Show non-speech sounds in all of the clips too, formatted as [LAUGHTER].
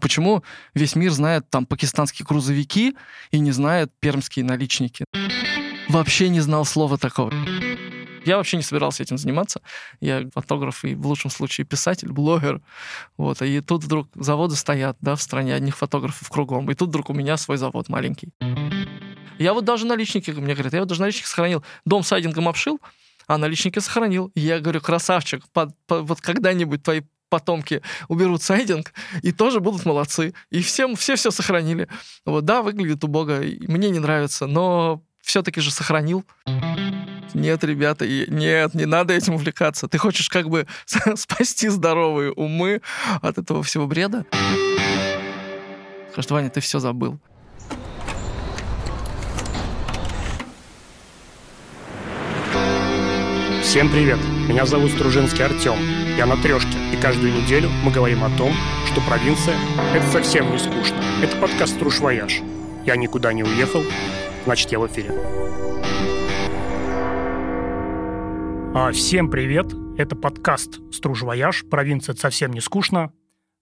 Почему весь мир знает там пакистанские грузовики и не знает пермские наличники? Вообще не знал слова такого. Я вообще не собирался этим заниматься. Я фотограф и в лучшем случае писатель, блогер. Вот. И тут вдруг заводы стоят, да, в стране одних фотографов кругом. И тут вдруг у меня свой завод маленький. Я вот даже наличники, мне говорят, я вот даже наличники сохранил. Дом сайдингом обшил, а наличники сохранил. Я говорю, красавчик, под, под, вот когда-нибудь твои потомки уберут сайдинг и тоже будут молодцы. И всем, все все сохранили. Вот, да, выглядит убого, мне не нравится, но все-таки же сохранил. Нет, ребята, нет, не надо этим увлекаться. Ты хочешь как бы [LAUGHS] спасти здоровые умы от этого всего бреда? Скажет, Ваня, ты все забыл. Всем привет! Меня зовут Стружинский Артем. Я на трешке, и каждую неделю мы говорим о том, что провинция — это совсем не скучно. Это подкаст «Струж Вояж». Я никуда не уехал, значит, я в эфире. А, всем привет! Это подкаст «Струж Вояж». Провинция это совсем не скучно.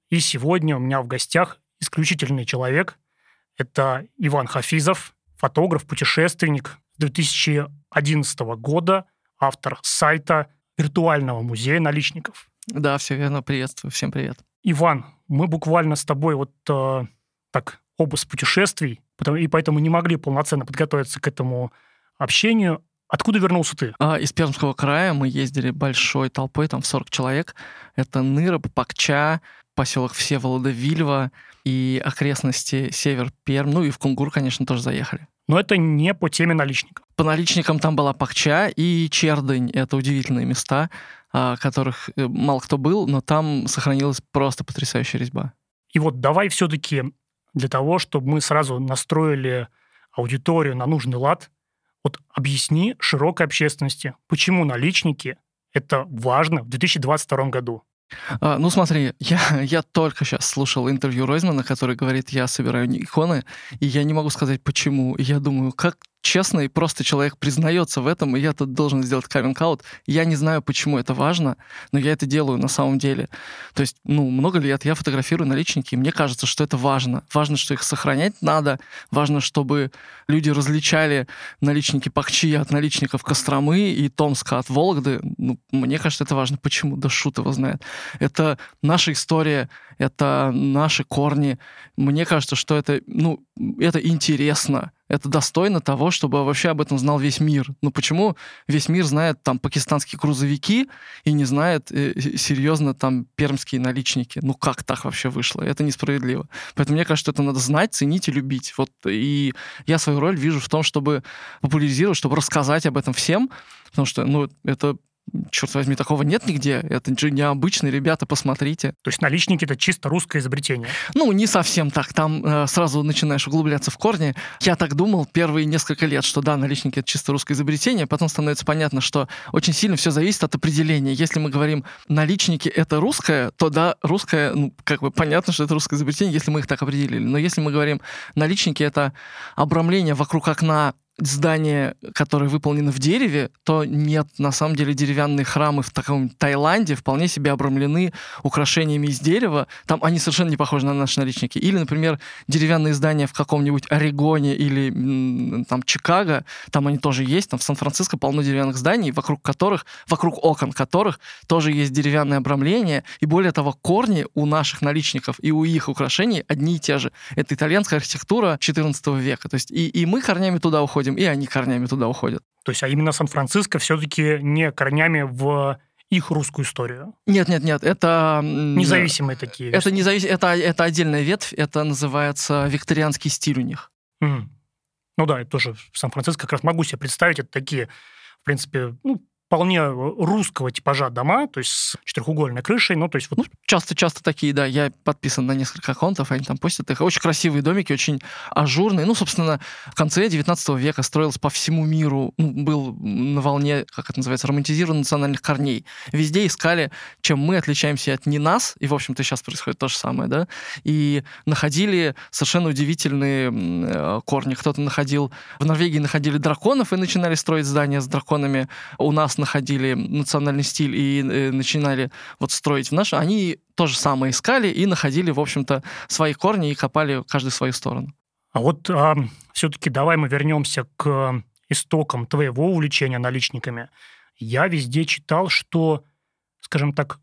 И сегодня у меня в гостях исключительный человек. Это Иван Хафизов, фотограф, путешественник 2011 года – автор сайта виртуального музея наличников. Да, все верно. Приветствую. Всем привет. Иван, мы буквально с тобой вот э, так оба с путешествий, потому, и поэтому не могли полноценно подготовиться к этому общению. Откуда вернулся ты? А, из Пермского края мы ездили большой толпой, там 40 человек. Это Ныроб, Пакча, поселок Всеволода Вильва и окрестности Север Перм. Ну и в Кунгур, конечно, тоже заехали. Но это не по теме наличников. По наличникам там была Пакча и Чердынь. Это удивительные места, а, которых э, мало кто был, но там сохранилась просто потрясающая резьба. И вот давай все-таки для того, чтобы мы сразу настроили аудиторию на нужный лад, вот объясни широкой общественности, почему наличники – это важно в 2022 году. А, ну, смотри, [LAUGHS] я, я только сейчас слушал интервью Ройзмана, который говорит, я собираю иконы, и я не могу сказать, почему. И я думаю, как честно и просто человек признается в этом, и я тут должен сделать каминг-аут. Я не знаю, почему это важно, но я это делаю на самом деле. То есть, ну, много лет я фотографирую наличники, и мне кажется, что это важно. Важно, что их сохранять надо, важно, чтобы люди различали наличники Пахчи от наличников Костромы и Томска от Вологды. Ну, мне кажется, это важно. Почему? Да шут его знает. Это наша история, это наши корни. Мне кажется, что это, ну, это интересно это достойно того, чтобы вообще об этом знал весь мир. Ну почему весь мир знает там пакистанские грузовики и не знает э, серьезно там пермские наличники? Ну как так вообще вышло? Это несправедливо. Поэтому мне кажется, что это надо знать, ценить и любить. Вот и я свою роль вижу в том, чтобы популяризировать, чтобы рассказать об этом всем, потому что, ну, это черт возьми, такого нет нигде. Это же необычные ребята, посмотрите. То есть наличники — это чисто русское изобретение? Ну, не совсем так. Там э, сразу начинаешь углубляться в корни. Я так думал первые несколько лет, что да, наличники — это чисто русское изобретение. Потом становится понятно, что очень сильно все зависит от определения. Если мы говорим наличники — это русское, то да, русское, ну, как бы понятно, что это русское изобретение, если мы их так определили. Но если мы говорим наличники — это обрамление вокруг окна здания, которые выполнены в дереве, то нет, на самом деле деревянные храмы в таком Таиланде вполне себе обрамлены украшениями из дерева. Там они совершенно не похожи на наши наличники. Или, например, деревянные здания в каком-нибудь Орегоне или там Чикаго, там они тоже есть. Там в Сан-Франциско полно деревянных зданий, вокруг которых, вокруг окон которых тоже есть деревянное обрамление. И более того, корни у наших наличников и у их украшений одни и те же. Это итальянская архитектура 14 века. То есть и, и мы корнями туда уходим уходим, и они корнями туда уходят. То есть, а именно Сан-Франциско все-таки не корнями в их русскую историю. Нет, нет, нет, это независимые такие. Это независ... это это отдельная ветвь, это называется викторианский стиль у них. Mm. Ну да, это тоже Сан-Франциско как раз могу себе представить, это такие, в принципе, ну, вполне русского типажа дома, то есть с четырехугольной крышей, ну, то есть вот... Ну, часто-часто такие, да, я подписан на несколько аккаунтов, они там постят их. Очень красивые домики, очень ажурные. Ну, собственно, в конце 19 века строился по всему миру, ну, был на волне, как это называется, романтизированных национальных корней. Везде искали, чем мы отличаемся от не нас, и, в общем-то, сейчас происходит то же самое, да, и находили совершенно удивительные э, корни. Кто-то находил... В Норвегии находили драконов и начинали строить здания с драконами. У нас находили национальный стиль и э, начинали вот строить в наш, они то же самое искали и находили, в общем-то, свои корни и копали каждый в свою сторону. А вот а, все-таки давай мы вернемся к истокам твоего увлечения наличниками. Я везде читал, что, скажем так,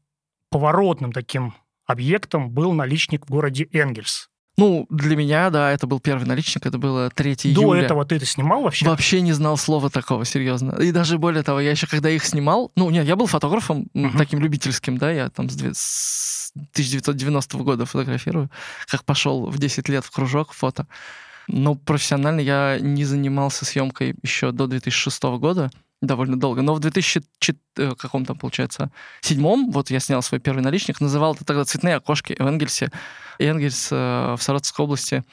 поворотным таким объектом был наличник в городе Энгельс. Ну, для меня, да, это был первый наличник, это было 3 До июля. этого ты это снимал вообще? Вообще не знал слова такого, серьезно. И даже более того, я еще когда их снимал, ну, нет, я был фотографом Мгм. таким любительским, да, я там с, две- с 1990 года фотографирую, как пошел в 10 лет в кружок фото. Но профессионально я не занимался съемкой еще до 2006 года, довольно долго. Но в 2004, э, каком там, получается, седьмом, вот я снял свой первый наличник, называл это тогда «Цветные окошки» в Энгельсе. Энгельс э, в Саратовской области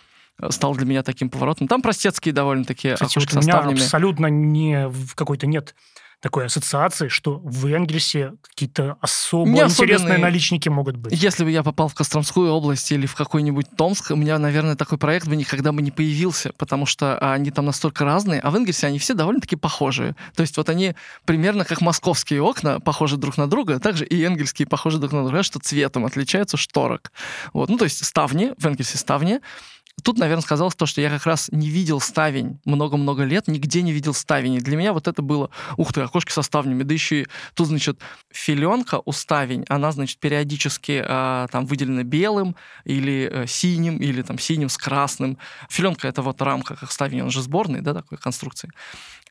э, стал для меня таким поворотом. Там простецкие довольно-таки Кстати, окошки вот у меня абсолютно не в какой-то нет такой ассоциации, что в Энгельсе какие-то особо Не интересные наличники могут быть. Если бы я попал в Костромскую область или в какой-нибудь Томск, у меня, наверное, такой проект бы никогда бы не появился, потому что они там настолько разные, а в Энгельсе они все довольно-таки похожие. То есть вот они примерно как московские окна похожи друг на друга, также и энгельские похожи друг на друга, что цветом отличаются шторок. Вот. Ну, то есть ставни, в Энгельсе ставни, Тут, наверное, сказалось то, что я как раз не видел ставень много-много лет, нигде не видел ставень. И для меня вот это было, ух ты, окошки со ставнями. Да еще и тут, значит, филенка у ставень, она, значит, периодически а, там выделена белым или э, синим, или там синим с красным. Филенка — это вот рамка, как ставень, он же сборный, да, такой конструкции.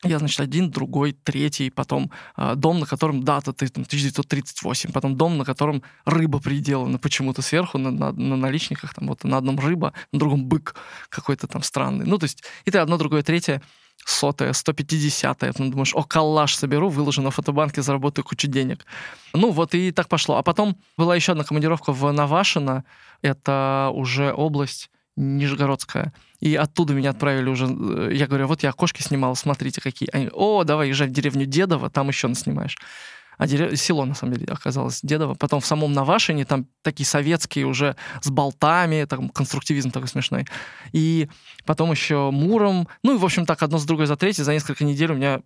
Я, значит, один, другой, третий, потом а, дом, на котором дата ты, там, 1938, потом дом, на котором рыба приделана почему-то сверху на, на, на наличниках, там вот на одном рыба, на другом бык какой-то там странный. Ну, то есть, и ты одно, другое, третье, сотое, 150 ты думаешь, о, коллаж соберу, выложу на фотобанке, заработаю кучу денег. Ну, вот и так пошло. А потом была еще одна командировка в Навашино, это уже область Нижегородская. И оттуда меня отправили уже. э, Я говорю, вот я окошки снимал, смотрите какие. Они, о, давай езжай в деревню Дедово, там еще наснимаешь. А дерев... село, на самом деле, оказалось Дедово. Потом в самом Навашине там такие советские уже с болтами, там конструктивизм такой смешной. И потом еще Муром. Ну и, в общем, так одно с другой за третье. За несколько недель у меня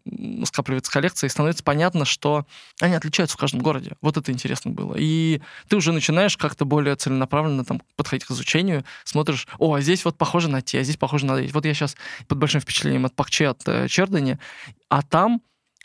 скапливается коллекция, и становится понятно, что они отличаются в каждом городе. Вот это интересно было. И ты уже начинаешь как-то более целенаправленно там подходить к изучению, смотришь, о, а здесь вот похоже на те, а здесь похоже на эти. Вот я сейчас под большим впечатлением от Пакче, от э, Чердани, а там,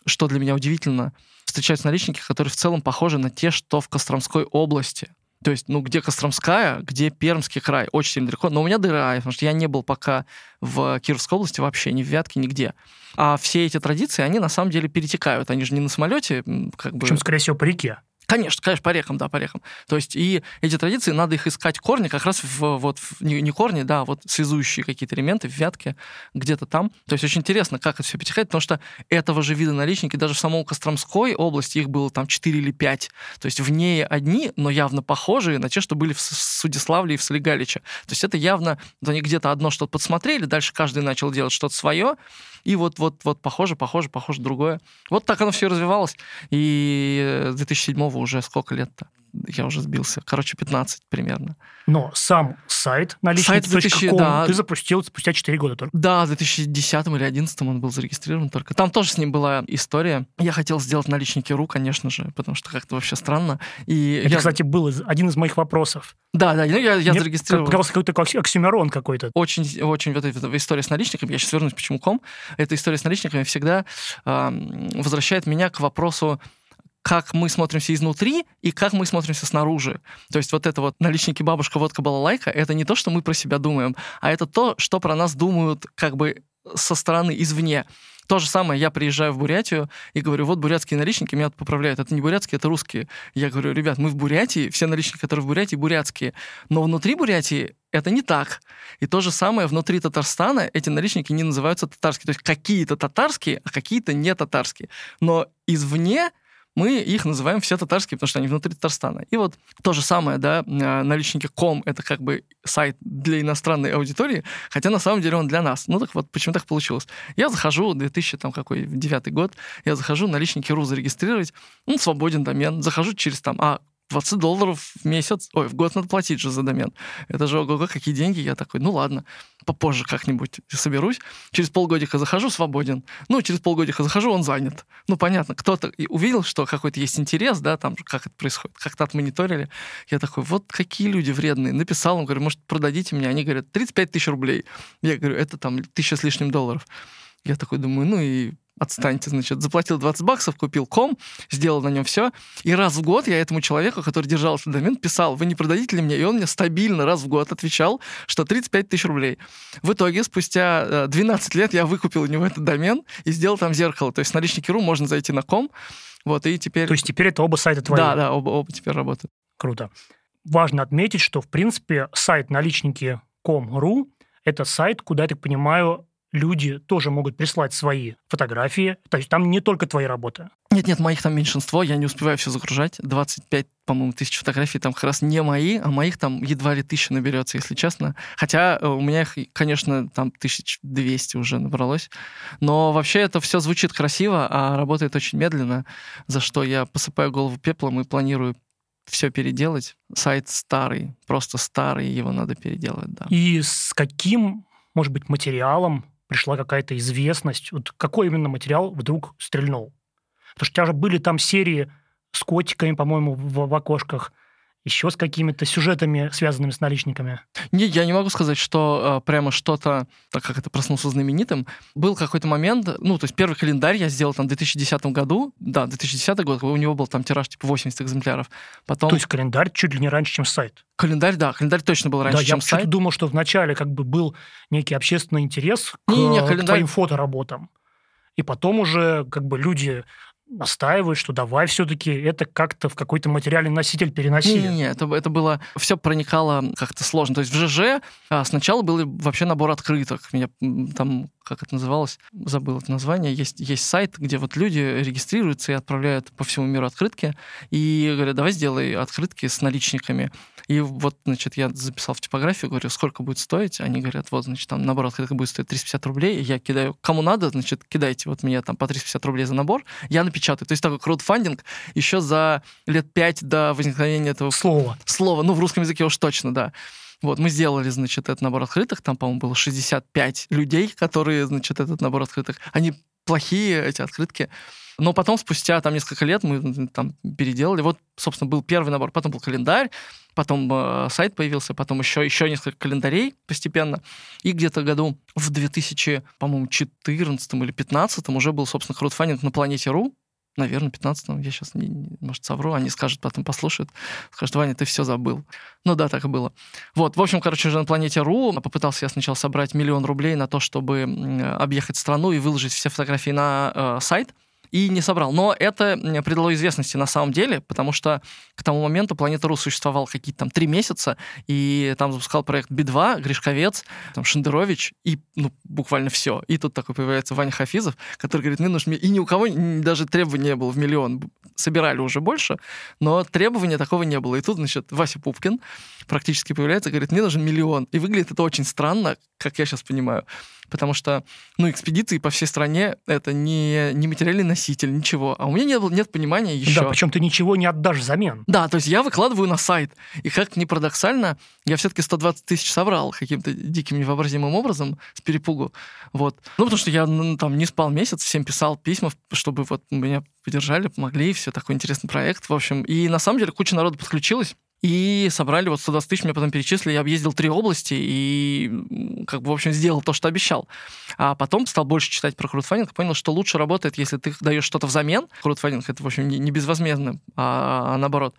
что для меня удивительно, встречаются наличники, которые в целом похожи на те, что в Костромской области. То есть, ну, где Костромская, где Пермский край, очень сильно далеко. Но у меня дыра, потому что я не был пока в Кировской области вообще, ни в Вятке, нигде. А все эти традиции, они на самом деле перетекают. Они же не на самолете, как бы... Причем, скорее всего, по реке. Конечно, конечно, по рекам, да, по рекам. То есть и эти традиции, надо их искать корни как раз в, вот, в- не, не корни, да, а вот связующие какие-то элементы в вятке, где-то там. То есть очень интересно, как это все перетекает, потому что этого же вида наличники даже в самой Костромской области их было там 4 или 5. То есть в ней одни, но явно похожие на те, что были в Судиславле и в Солигаличе. То есть это явно, вот они где-то одно что-то подсмотрели, дальше каждый начал делать что-то свое, и вот, вот, вот похоже, похоже, похоже другое. Вот так оно все развивалось. И с 2007 уже сколько лет-то? Я уже сбился. Короче, 15 примерно. Но сам сайт Сайт 2000, наличники.ком да. ты запустил спустя 4 года только. Да, в 2010 или 2011 он был зарегистрирован только. Там тоже с ним была история. Я хотел сделать наличники РУ, конечно же, потому что как-то вообще странно. И Это, я... кстати, был один из моих вопросов. Да, да, ну я, я Мне зарегистрировал. Показался какой-то оксюмерон какой-то. очень, очень вот эта история с наличниками, я сейчас вернусь почему ком, эта история с наличниками всегда ам, возвращает меня к вопросу, как мы смотримся изнутри и как мы смотримся снаружи. То есть вот это вот наличники бабушка, водка, балалайка, это не то, что мы про себя думаем, а это то, что про нас думают как бы со стороны, извне. То же самое, я приезжаю в Бурятию и говорю, вот бурятские наличники, меня поправляют, это не бурятские, это русские. Я говорю, ребят, мы в Бурятии, все наличники, которые в Бурятии, бурятские. Но внутри Бурятии это не так. И то же самое внутри Татарстана эти наличники не называются татарские. То есть какие-то татарские, а какие-то не татарские. Но извне мы их называем все татарские, потому что они внутри Татарстана. И вот то же самое, да, э, наличники ком это как бы сайт для иностранной аудитории, хотя на самом деле он для нас. Ну так вот, почему так получилось? Я захожу, 2000, там, какой, девятый год, я захожу наличники.ру зарегистрировать, ну, свободен домен, захожу через там, а, 20 долларов в месяц, ой, в год надо платить же за домен. Это же ого какие деньги. Я такой, ну ладно, попозже как-нибудь соберусь. Через полгодика захожу, свободен. Ну, через полгодика захожу, он занят. Ну, понятно, кто-то увидел, что какой-то есть интерес, да, там, как это происходит, как-то отмониторили. Я такой, вот какие люди вредные. Написал им, говорю, может, продадите мне? Они говорят, 35 тысяч рублей. Я говорю, это там тысяча с лишним долларов. Я такой думаю, ну и отстаньте, значит, заплатил 20 баксов, купил ком, сделал на нем все, и раз в год я этому человеку, который держал этот домен, писал, вы не продадите ли мне? И он мне стабильно раз в год отвечал, что 35 тысяч рублей. В итоге, спустя 12 э, лет я выкупил у него этот домен и сделал там зеркало. То есть на наличники.ру можно зайти на ком, вот, и теперь... То есть теперь это оба сайта твои? Да, да, оба, оба теперь работают. Круто. Важно отметить, что, в принципе, сайт наличники.com.ру – это сайт, куда, я так понимаю, люди тоже могут прислать свои фотографии. То есть там не только твои работы. Нет-нет, моих там меньшинство, я не успеваю все загружать. 25, по-моему, тысяч фотографий там как раз не мои, а моих там едва ли тысяча наберется, если честно. Хотя э, у меня их, конечно, там тысяч двести уже набралось. Но вообще это все звучит красиво, а работает очень медленно, за что я посыпаю голову пеплом и планирую все переделать. Сайт старый, просто старый, его надо переделать, да. И с каким, может быть, материалом пришла какая-то известность. Вот какой именно материал вдруг стрельнул? Потому что у тебя же были там серии с котиками, по-моему, в, в окошках, еще с какими-то сюжетами, связанными с наличниками? Не, я не могу сказать, что э, прямо что-то, так как это проснулся знаменитым. Был какой-то момент, ну, то есть первый календарь я сделал там в 2010 году, да, 2010 год, у него был там тираж типа 80 экземпляров. Потом... То есть календарь чуть ли не раньше, чем сайт? Календарь, да, календарь точно был раньше, да, чем я сайт. Я думал, что вначале как бы был некий общественный интерес к, не, не, календарь... к твоим фотоработам. И потом уже как бы люди настаивают, что давай все-таки это как-то в какой-то материальный носитель переноси. Не-не-не, это, это было... Все проникало как-то сложно. То есть в ЖЖ а, сначала был вообще набор открыток. Меня там, как это называлось, забыл это название. Есть, есть сайт, где вот люди регистрируются и отправляют по всему миру открытки. И говорят, давай сделай открытки с наличниками. И вот, значит, я записал в типографию, говорю, сколько будет стоить? Они говорят, вот, значит, там набор открыток будет стоить 350 рублей. Я кидаю, кому надо, значит, кидайте вот мне там по 350 рублей за набор. Я напечатаю. То есть такой краудфандинг еще за лет пять до возникновения этого слова. Слова. Ну, в русском языке уж точно, да. Вот, мы сделали, значит, этот набор открытых, там, по-моему, было 65 людей, которые, значит, этот набор открытых, они плохие, эти открытки, но потом, спустя там несколько лет, мы там переделали. Вот, собственно, был первый набор, потом был календарь, потом э, сайт появился, потом еще, еще несколько календарей постепенно. И где-то году в 2000, по-моему, 14 или 15 уже был, собственно, краудфандинг на планете РУ, наверное, 15-м, я сейчас, не, не, может, совру, они скажут, потом послушают, скажут, Ваня, ты все забыл. Ну да, так и было. Вот, в общем, короче, уже на планете РУ попытался я сначала собрать миллион рублей на то, чтобы объехать страну и выложить все фотографии на э, сайт, и не собрал. Но это придало известности на самом деле, потому что к тому моменту Планета Ру существовал какие-то там три месяца, и там запускал проект Би-2, Гришковец, там Шендерович, и ну, буквально все. И тут такой появляется Ваня Хафизов, который говорит, мне нужно... И ни у кого даже требований не было в миллион. Собирали уже больше, но требования такого не было. И тут, значит, Вася Пупкин практически появляется говорит, мне нужен миллион. И выглядит это очень странно, как я сейчас понимаю потому что, ну, экспедиции по всей стране — это не, не материальный носитель, ничего. А у меня нет, нет понимания еще. Да, причем ты ничего не отдашь взамен. Да, то есть я выкладываю на сайт, и как ни парадоксально, я все-таки 120 тысяч собрал каким-то диким невообразимым образом с перепугу. Вот. Ну, потому что я ну, там не спал месяц, всем писал письма, чтобы вот меня поддержали, помогли, все такой интересный проект, в общем. И на самом деле куча народу подключилась, и собрали вот 120 тысяч, мне потом перечислили, я объездил три области и, как бы, в общем, сделал то, что обещал. А потом стал больше читать про краудфандинг, понял, что лучше работает, если ты даешь что-то взамен. Краудфандинг — это, в общем, не, безвозмездно, а, а наоборот.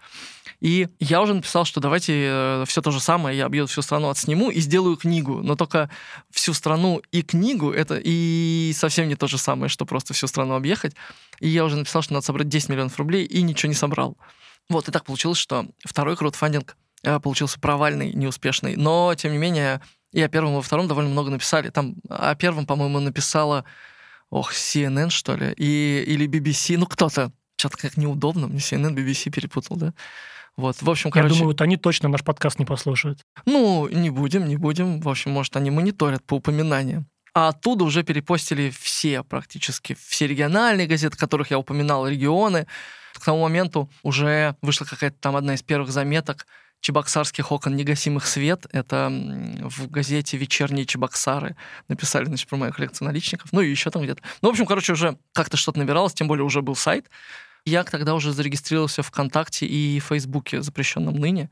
И я уже написал, что давайте э, все то же самое, я объеду всю страну, отсниму и сделаю книгу. Но только всю страну и книгу — это и совсем не то же самое, что просто всю страну объехать. И я уже написал, что надо собрать 10 миллионов рублей, и ничего не собрал. Вот, и так получилось, что второй краудфандинг э, получился провальный, неуспешный. Но, тем не менее, и о первом, и о втором довольно много написали. Там о первом, по-моему, написала, ох, CNN, что ли, и, или BBC, ну, кто-то. Что-то как неудобно, мне CNN, BBC перепутал, да? Вот, в общем, короче... Я думаю, вот они точно наш подкаст не послушают. Ну, не будем, не будем. В общем, может, они мониторят по упоминаниям. А оттуда уже перепостили все практически, все региональные газеты, которых я упоминал, регионы. К тому моменту уже вышла какая-то там одна из первых заметок чебоксарских окон негасимых свет. Это в газете «Вечерние Чебоксары» написали, значит, про мою коллекцию наличников. Ну и еще там где-то. Ну, в общем, короче, уже как-то что-то набиралось, тем более уже был сайт. Я тогда уже зарегистрировался ВКонтакте и Фейсбуке, запрещенном ныне.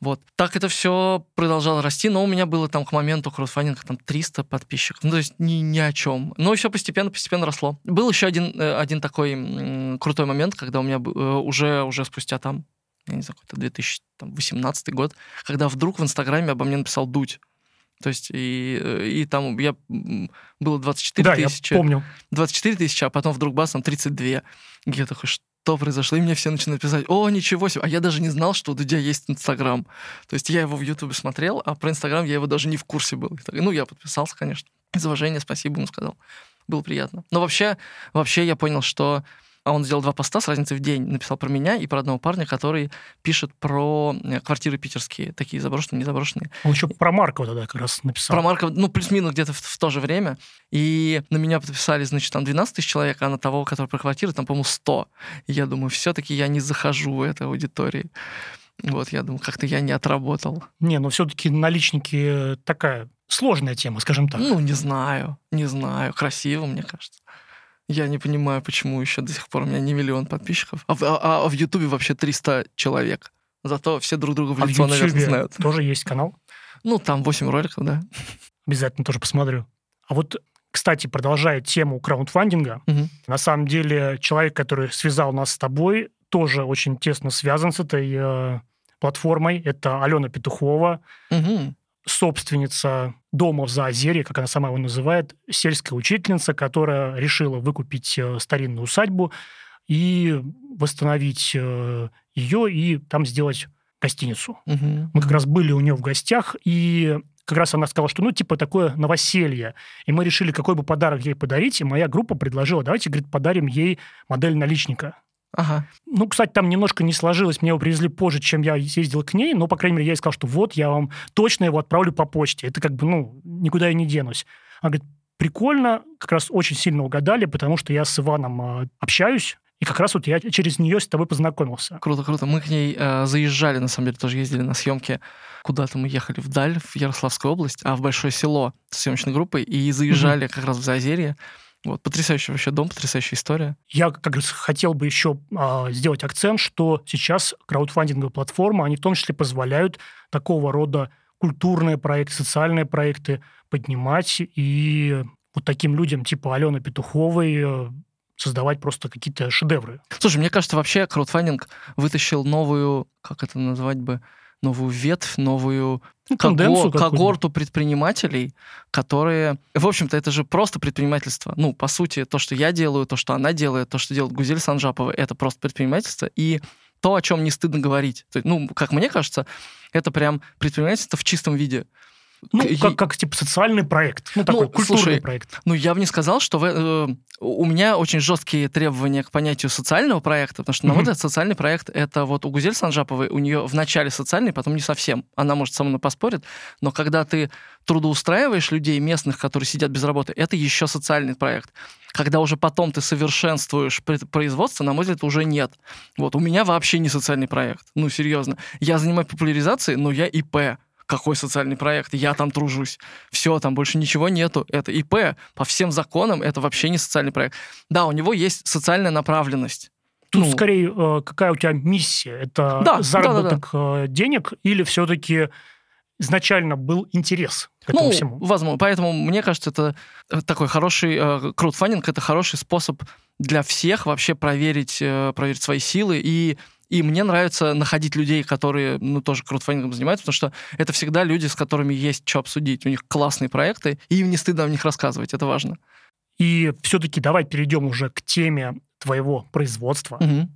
Вот. Так это все продолжало расти, но у меня было там к моменту краудфандинга там 300 подписчиков. Ну, то есть ни, ни о чем. Но все постепенно-постепенно росло. Был еще один, э, один такой крутой момент, когда у меня э, уже, уже спустя там, я не знаю, какой-то 2018 год, когда вдруг в Инстаграме обо мне написал Дудь. То есть и, э, и там я было 24 да, тысячи. Я помню. 24 тысячи, а потом вдруг бас там 32. Я такой, что произошло? И мне все начинают писать, о, ничего себе. А я даже не знал, что у Дудя есть Инстаграм. То есть я его в Ютубе смотрел, а про Инстаграм я его даже не в курсе был. Ну, я подписался, конечно. Из уважения спасибо ему сказал. Было приятно. Но вообще, вообще я понял, что а он сделал два поста с разницей в день. Написал про меня и про одного парня, который пишет про э, квартиры питерские, такие заброшенные, не заброшенные. Он еще про Маркова тогда как раз написал. Про Маркова, ну, плюс-минус где-то в, в то же время. И на меня подписали, значит, там 12 тысяч человек, а на того, который про квартиры, там, по-моему, 100. И я думаю, все-таки я не захожу в этой аудитории. Вот, я думаю, как-то я не отработал. Не, но все-таки наличники такая сложная тема, скажем так. Ну, не знаю, не знаю. Красиво, мне кажется. Я не понимаю, почему еще до сих пор у меня не миллион подписчиков. А, а, а в Ютубе вообще 300 человек. Зато все друг друга в лицо, а в наверное, знают. тоже есть канал? Ну, там 8 роликов, да. Обязательно тоже посмотрю. А вот, кстати, продолжая тему краудфандинга, угу. на самом деле человек, который связал нас с тобой, тоже очень тесно связан с этой э, платформой. Это Алена Петухова. Угу собственница дома в Заозерье, как она сама его называет, сельская учительница, которая решила выкупить э, старинную усадьбу и восстановить э, ее и там сделать гостиницу. Угу. Мы как раз были у нее в гостях, и как раз она сказала, что ну типа такое новоселье. И мы решили, какой бы подарок ей подарить, и моя группа предложила, давайте, говорит, подарим ей модель наличника. Ага. Ну, кстати, там немножко не сложилось, мне его привезли позже, чем я съездил к ней, но, по крайней мере, я ей сказал, что вот, я вам точно его отправлю по почте. Это как бы, ну, никуда я не денусь. Она говорит, прикольно, как раз очень сильно угадали, потому что я с Иваном э, общаюсь, и как раз вот я через нее с тобой познакомился. Круто, круто. Мы к ней э, заезжали, на самом деле, тоже ездили на съемки. Куда-то мы ехали вдаль, в Ярославскую область, а в Большое село с съемочной группой, и заезжали mm-hmm. как раз в Заозерье. Вот, потрясающий вообще дом, потрясающая история. Я как раз хотел бы еще а, сделать акцент, что сейчас краудфандинговые платформы, они в том числе позволяют такого рода культурные проекты, социальные проекты поднимать и вот таким людям типа Алены Петуховой э, создавать просто какие-то шедевры. Слушай, мне кажется, вообще краудфандинг вытащил новую, как это назвать бы, новую ветвь, новую ну, когор, когорту предпринимателей, которые... В общем-то, это же просто предпринимательство. Ну, по сути, то, что я делаю, то, что она делает, то, что делает Гузель Санжапова, это просто предпринимательство. И то, о чем не стыдно говорить. Ну, как мне кажется, это прям предпринимательство в чистом виде. Ну, как, как типа социальный проект, ну, такой ну, культурный слушай, проект. Ну, я бы не сказал, что в, э, у меня очень жесткие требования к понятию социального проекта, потому что, на мой взгляд, социальный проект — это вот у Гузель Санжаповой, у нее в начале социальный, потом не совсем. Она, может, со мной поспорит, но когда ты трудоустраиваешь людей местных, которые сидят без работы, это еще социальный проект. Когда уже потом ты совершенствуешь производство, на мой взгляд, уже нет. Вот, у меня вообще не социальный проект. Ну, серьезно. Я занимаюсь популяризацией, но я ИП какой социальный проект, я там тружусь. Все, там больше ничего нету. Это ИП. По всем законам это вообще не социальный проект. Да, у него есть социальная направленность. Тут ну, скорее, э, какая у тебя миссия? Это да, заработок да, да, да. денег или все-таки изначально был интерес к этому ну, всему? возможно. Поэтому, мне кажется, это э, такой хороший э, краудфандинг, это хороший способ для всех вообще проверить, проверить свои силы и и мне нравится находить людей, которые, ну, тоже краудфандингом занимаются, потому что это всегда люди, с которыми есть что обсудить. У них классные проекты, и им не стыдно о них рассказывать. Это важно. И все-таки давай перейдем уже к теме твоего производства. Угу.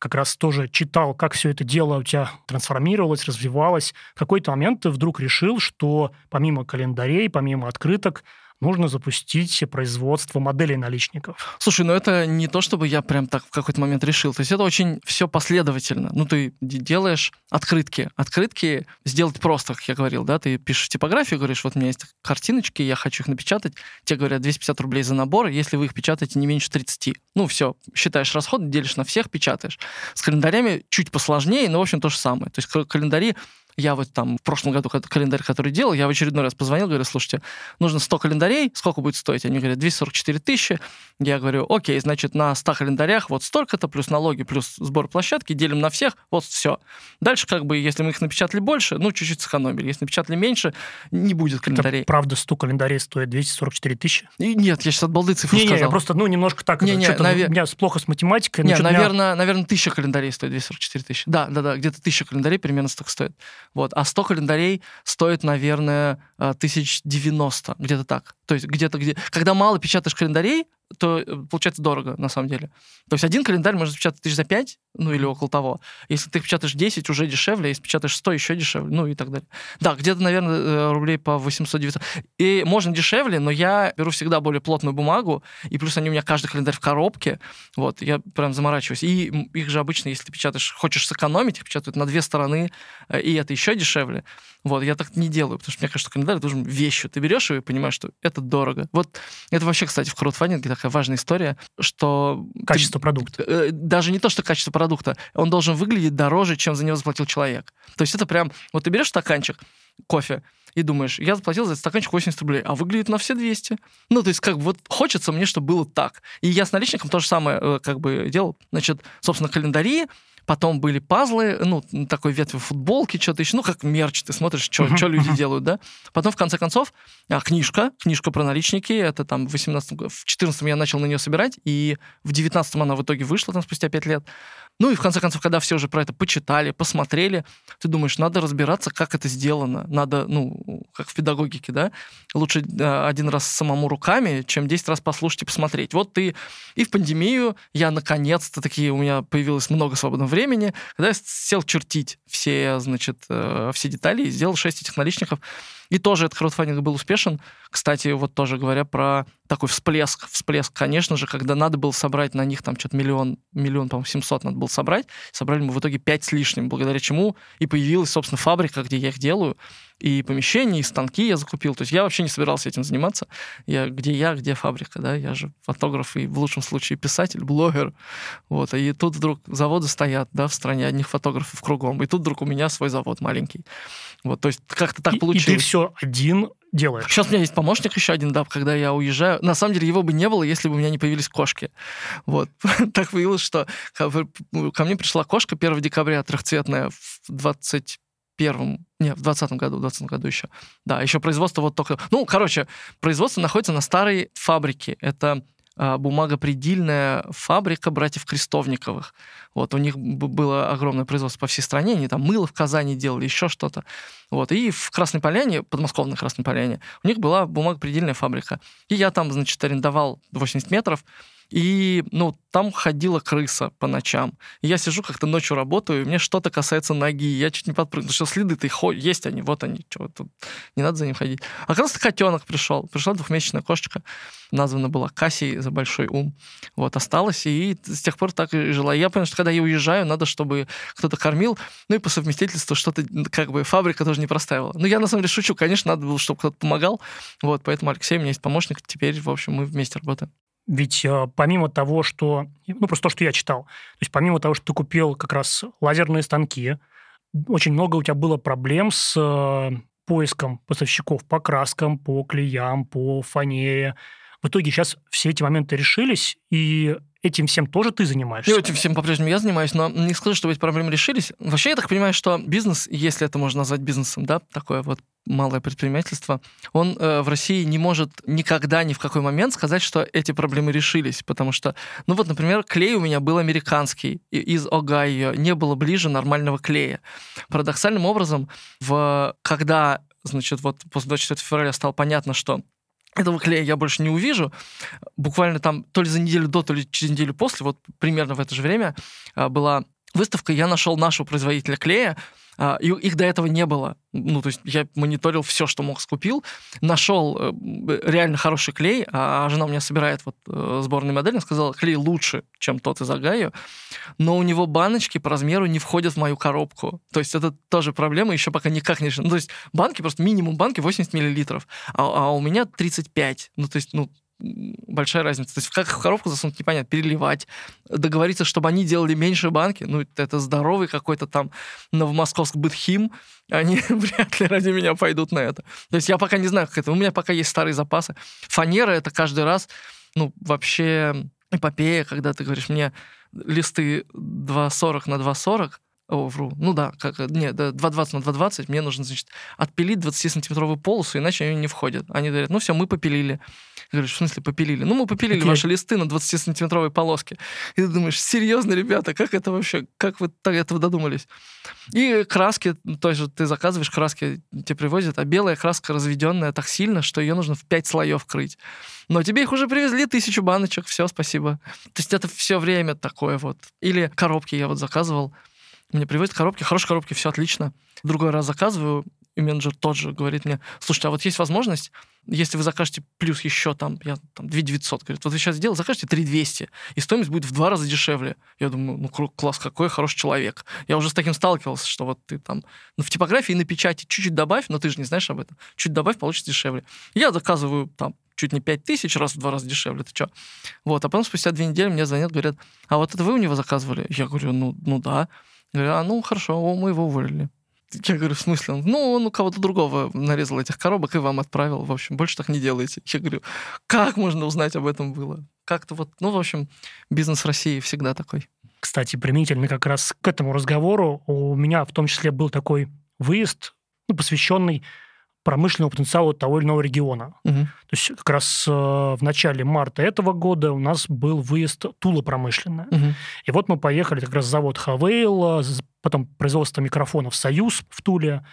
Как раз тоже читал, как все это дело у тебя трансформировалось, развивалось. В какой-то момент ты вдруг решил, что помимо календарей, помимо открыток, нужно запустить производство моделей наличников. Слушай, ну это не то, чтобы я прям так в какой-то момент решил. То есть это очень все последовательно. Ну, ты делаешь открытки. Открытки сделать просто, как я говорил, да, ты пишешь типографию, говоришь, вот у меня есть картиночки, я хочу их напечатать. Тебе говорят 250 рублей за набор, если вы их печатаете не меньше 30. Ну, все, считаешь расход, делишь на всех, печатаешь. С календарями чуть посложнее, но, в общем, то же самое. То есть календари я вот там в прошлом году календарь, который делал, я в очередной раз позвонил, говорю, слушайте, нужно 100 календарей, сколько будет стоить? Они говорят, 244 тысячи. Я говорю, окей, значит, на 100 календарях вот столько-то, плюс налоги, плюс сбор площадки, делим на всех, вот все. Дальше, как бы, если мы их напечатали больше, ну, чуть-чуть сэкономили. Если напечатали меньше, не будет календарей. Это правда 100 календарей стоит 244 тысячи? И нет, я сейчас от балды цифру не, сказал. Не, я просто, ну, немножко так, не, не, навер... у меня плохо с математикой. Не, наверное, меня... наверное, тысяча календарей стоит 244 тысячи. Да, да, да, где-то тысяча календарей примерно столько стоит. Вот. А 100 календарей стоит, наверное, э, тысяч девяносто, где-то так. То есть где-то где... Когда мало печатаешь календарей, то э, получается дорого, на самом деле. То есть один календарь можно печатать тысяч за пять, ну или около того. Если ты печатаешь 10, уже дешевле, если печатаешь 100, еще дешевле, ну и так далее. Да, где-то, наверное, э, рублей по 800-900. И можно дешевле, но я беру всегда более плотную бумагу, и плюс они у меня каждый календарь в коробке, вот, я прям заморачиваюсь. И их же обычно, если ты печатаешь, хочешь сэкономить, их печатают на две стороны, э, и это еще дешевле. Вот, я так не делаю, потому что мне кажется, что календарь должен вещью. Ты берешь его и понимаешь, что это дорого. Вот это вообще, кстати, в краудфандинге такая важная история, что... Качество ты, продукта. Э, даже не то, что качество продукта. Он должен выглядеть дороже, чем за него заплатил человек. То есть это прям... Вот ты берешь стаканчик кофе, и думаешь, я заплатил за этот стаканчик 80 рублей, а выглядит на все 200. Ну, то есть, как бы вот хочется мне, чтобы было так. И я с наличником то же самое э, как бы делал. Значит, собственно, календари, Потом были пазлы, ну, такой ветви футболки, что-то еще, ну, как мерч, ты смотришь, что uh-huh. люди делают, да. Потом, в конце концов, а, книжка, книжка про наличники, это там в 18 в 14 я начал на нее собирать, и в 19 она в итоге вышла там спустя 5 лет. Ну и в конце концов, когда все уже про это почитали, посмотрели, ты думаешь, надо разбираться, как это сделано. Надо, ну, как в педагогике, да, лучше э, один раз самому руками, чем 10 раз послушать и посмотреть. Вот ты и в пандемию я наконец-то такие, у меня появилось много свободного времени, когда я сел чертить все, значит, э, все детали и сделал 6 этих наличников. И тоже этот краудфандинг был успешен. Кстати, вот тоже говоря про такой всплеск, всплеск, конечно же, когда надо было собрать на них там что-то миллион, миллион, по-моему, 700 надо было собрать. Собрали мы в итоге 5 с лишним, благодаря чему и появилась, собственно, фабрика, где я их делаю и помещения, и станки я закупил. То есть я вообще не собирался этим заниматься. Я, где я, где фабрика, да? Я же фотограф и в лучшем случае писатель, блогер. Вот. И тут вдруг заводы стоят, да, в стране одних фотографов кругом. И тут вдруг у меня свой завод маленький. Вот, то есть как-то так и, получилось. И ты все один делаешь. Сейчас у меня есть помощник еще один, да, когда я уезжаю. На самом деле его бы не было, если бы у меня не появились кошки. Вот. [LAUGHS] так появилось, что ко мне пришла кошка 1 декабря трехцветная в 20 первом, не, в двадцатом году, в двадцатом году еще. Да, еще производство вот только... Ну, короче, производство находится на старой фабрике. Это а, бумагопредельная фабрика братьев Крестовниковых. Вот, у них было огромное производство по всей стране, они там мыло в Казани делали, еще что-то. Вот, и в Красной Поляне, подмосковной Красной Поляне, у них была бумагопредельная фабрика. И я там, значит, арендовал 80 метров, и, ну, там ходила крыса по ночам. Я сижу как-то ночью работаю, и мне что-то касается ноги, я чуть не подпрыгнул, что следы-то есть они, вот они, что тут, не надо за ним ходить. А как раз котенок пришел, пришла двухмесячная кошечка, названа была Кассией за большой ум. Вот, осталась, и с тех пор так и жила. Я понял, что когда я уезжаю, надо, чтобы кто-то кормил, ну и по совместительству что-то, как бы, фабрика тоже не простаивала. Ну, я на самом деле шучу, конечно, надо было, чтобы кто-то помогал, вот, поэтому Алексей у меня есть помощник, теперь, в общем, мы вместе работаем. Ведь э, помимо того, что... Ну, просто то, что я читал. То есть помимо того, что ты купил как раз лазерные станки, очень много у тебя было проблем с э, поиском поставщиков по краскам, по клеям, по фанере. В итоге сейчас все эти моменты решились, и этим всем тоже ты занимаешься? И этим всем по-прежнему я занимаюсь, но не скажу, что эти проблемы решились. Вообще, я так понимаю, что бизнес, если это можно назвать бизнесом, да, такое вот малое предпринимательство, он э, в России не может никогда ни в какой момент сказать, что эти проблемы решились, потому что, ну вот, например, клей у меня был американский из Огайо, не было ближе нормального клея. Парадоксальным образом, в, когда, значит, вот после 24 февраля стало понятно, что этого клея я больше не увижу. Буквально там то ли за неделю до, то ли через неделю после, вот примерно в это же время а, была выставка, я нашел нашего производителя клея, и их до этого не было. Ну, то есть я мониторил все, что мог, скупил, нашел э, реально хороший клей, а жена у меня собирает вот э, сборный модель, она сказала, клей лучше, чем тот из Агаю, но у него баночки по размеру не входят в мою коробку. То есть это тоже проблема, еще пока никак не решена. Ну, то есть банки, просто минимум банки 80 миллилитров, а, а у меня 35. Ну, то есть, ну, большая разница. То есть как в коробку засунуть, непонятно, переливать, договориться, чтобы они делали меньше банки, ну, это здоровый какой-то там новомосковск бытхим, они [LAUGHS] вряд ли ради меня пойдут на это. То есть я пока не знаю, как это. У меня пока есть старые запасы. Фанера — это каждый раз, ну, вообще эпопея, когда ты говоришь мне листы 2,40 на 2,40, о, вру. Ну да, как, нет, 2,20 на 2,20 мне нужно, значит, отпилить 20-сантиметровую полосу, иначе они не входят. Они говорят, ну все, мы попилили. Я говорю, в смысле попилили? Ну, мы попилили okay. ваши листы на 20-сантиметровой полоске. И ты думаешь, серьезно, ребята, как это вообще, как вы до этого додумались? И краски, тоже ты заказываешь, краски тебе привозят, а белая краска разведенная так сильно, что ее нужно в 5 слоев крыть. Но тебе их уже привезли тысячу баночек, все, спасибо. То есть это все время такое вот. Или коробки я вот заказывал, мне привозят коробки, хорошие коробки, все отлично. Другой раз заказываю, и менеджер тот же говорит мне, слушайте, а вот есть возможность, если вы закажете плюс еще там, я там 2 900, говорит, вот вы сейчас сделали, закажете 3 200, и стоимость будет в два раза дешевле. Я думаю, ну класс, какой хороший человек. Я уже с таким сталкивался, что вот ты там ну, в типографии и на печати чуть-чуть добавь, но ты же не знаешь об этом, чуть добавь, получится дешевле. Я заказываю там чуть не 5 тысяч, раз в два раза дешевле, ты что? Вот, а потом спустя две недели мне звонят, говорят, а вот это вы у него заказывали? Я говорю, ну, ну да. Говорю, а ну хорошо, мы его уволили. Я говорю, в смысле? Ну, он у кого-то другого нарезал этих коробок и вам отправил. В общем, больше так не делайте. Я говорю, как можно узнать об этом было? Как-то вот, ну, в общем, бизнес России всегда такой. Кстати, применительно как раз к этому разговору у меня в том числе был такой выезд, ну, посвященный промышленного потенциала того или иного региона. Угу. То есть как раз э, в начале марта этого года у нас был выезд Тула промышленная. Угу. И вот мы поехали как раз завод Хавейл, потом производство микрофонов «Союз» в Туле.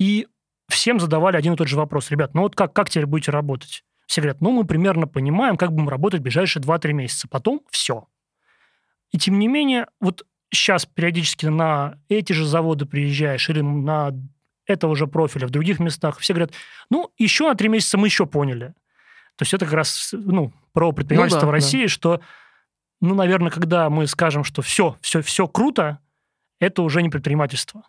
И всем задавали один и тот же вопрос. Ребят, ну вот как, как теперь будете работать? Все говорят, ну мы примерно понимаем, как будем работать в ближайшие 2-3 месяца. Потом все. И тем не менее, вот сейчас периодически на эти же заводы приезжаешь или на этого же профиля в других местах. Все говорят, ну, еще на три месяца мы еще поняли. То есть это как раз ну, про предпринимательство ну, да, в России, да. что, ну, наверное, когда мы скажем, что все, все, все круто, это уже не предпринимательство.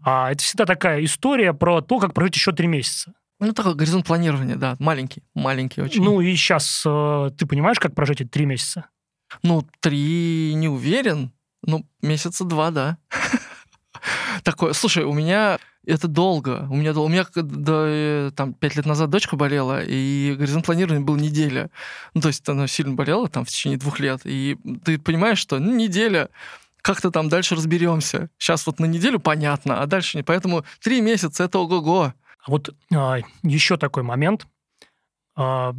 А это всегда такая история про то, как прожить еще три месяца. Ну, такой горизонт планирования, да, маленький, маленький очень. Ну, и сейчас э, ты понимаешь, как прожить эти три месяца? Ну, три не уверен, ну, месяца два, да. [LAUGHS] Такое, слушай, у меня это долго. У меня, у меня до, там, пять лет назад дочка болела, и горизонт планирования был неделя. Ну, то есть она сильно болела там в течение двух лет. И ты понимаешь, что ну, неделя, как-то там дальше разберемся. Сейчас вот на неделю понятно, а дальше не. Поэтому три месяца — это ого-го. А вот а, еще такой момент. А,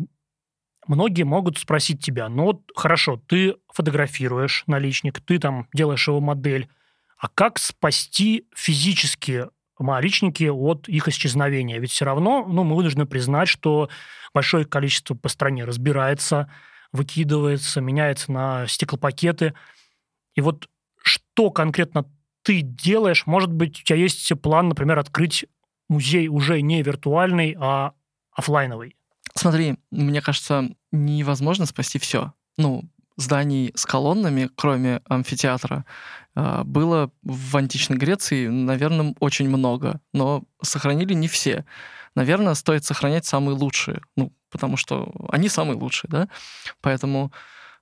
многие могут спросить тебя, ну вот хорошо, ты фотографируешь наличник, ты там делаешь его модель, а как спасти физически наличники от их исчезновения. Ведь все равно ну, мы вынуждены признать, что большое количество по стране разбирается, выкидывается, меняется на стеклопакеты. И вот что конкретно ты делаешь? Может быть, у тебя есть план, например, открыть музей уже не виртуальный, а офлайновый? Смотри, мне кажется, невозможно спасти все. Ну, зданий с колоннами, кроме амфитеатра, а, было в античной Греции, наверное, очень много, но сохранили не все. Наверное, стоит сохранять самые лучшие, ну, потому что они самые лучшие, да? Поэтому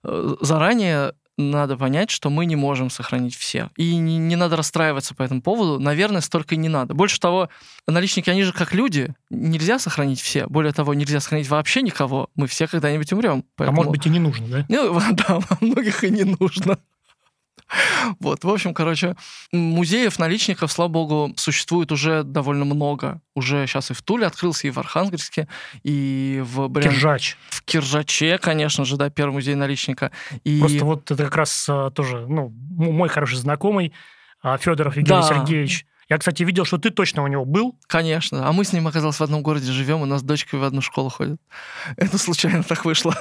э, заранее надо понять, что мы не можем сохранить все. И не, не надо расстраиваться по этому поводу. Наверное, столько и не надо. Больше того, наличники, они же как люди. Нельзя сохранить все. Более того, нельзя сохранить вообще никого. Мы все когда-нибудь умрем. Поэтому... А может быть и не нужно, да? Ну, [LAUGHS] да, во многих и не нужно. [LAUGHS] Вот, в общем, короче, музеев наличников, слава богу, существует уже довольно много. Уже сейчас и в Туле открылся, и в Архангельске, и в... Брян... Киржач. В Киржаче, конечно же, да, первый музей наличника. И... Просто вот это как раз а, тоже, ну, мой хороший знакомый, а, Федоров Евгений да. Сергеевич, я, кстати, видел, что ты точно у него был. Конечно. А мы с ним, оказалось, в одном городе живем, у нас дочка в одну школу ходит. Это случайно так вышло.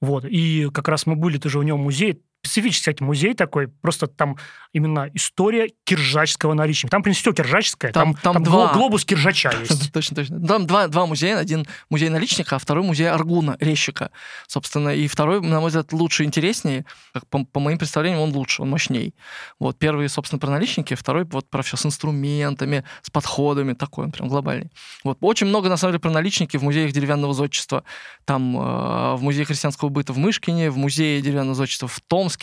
Вот. И как раз мы были, ты же у него музей, специфический, кстати, музей такой, просто там именно история киржачского наличия. Там, в принципе, все киржачское, там, там, там, два. глобус киржача [LAUGHS] есть. Точно, точно. Там два, два музея, один музей наличника, а второй музей Аргуна, резчика, собственно. И второй, на мой взгляд, лучше и интереснее. По, по моим представлениям, он лучше, он мощней. Вот первый, собственно, про наличники, второй вот про все с инструментами, с подходами, такой он прям глобальный. Вот очень много, на самом деле, про наличники в музеях деревянного зодчества. Там э, в музее христианского быта в Мышкине, в музее деревянного зодчества в Томске.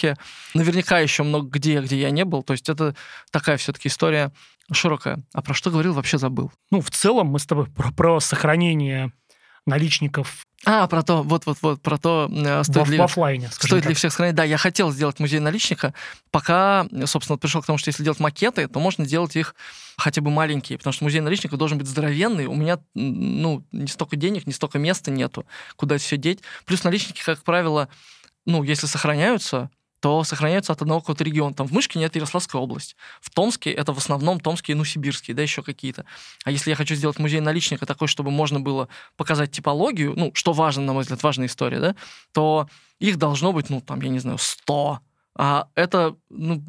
Наверняка еще много где, где я не был. То есть это такая все-таки история широкая. А про что говорил, вообще забыл. Ну, в целом мы с тобой про, про сохранение наличников а, про то, вот-вот-вот, про то, э, стоит, в, ли, в офлайне, стоит ли всех сохранить. Да, я хотел сделать музей наличника, пока, собственно, пришел к тому, что если делать макеты, то можно делать их хотя бы маленькие, потому что музей наличника должен быть здоровенный. У меня, ну, не столько денег, не столько места нету, куда все деть. Плюс наличники, как правило, ну, если сохраняются, то сохраняются от одного какого-то региона. Там в Мышкине это Ярославская область. В Томске это в основном Томские, ну, сибирские, да, еще какие-то. А если я хочу сделать музей наличника такой, чтобы можно было показать типологию, ну, что важно, на мой взгляд, важная история, да, то их должно быть, ну, там, я не знаю, 100. А это, ну,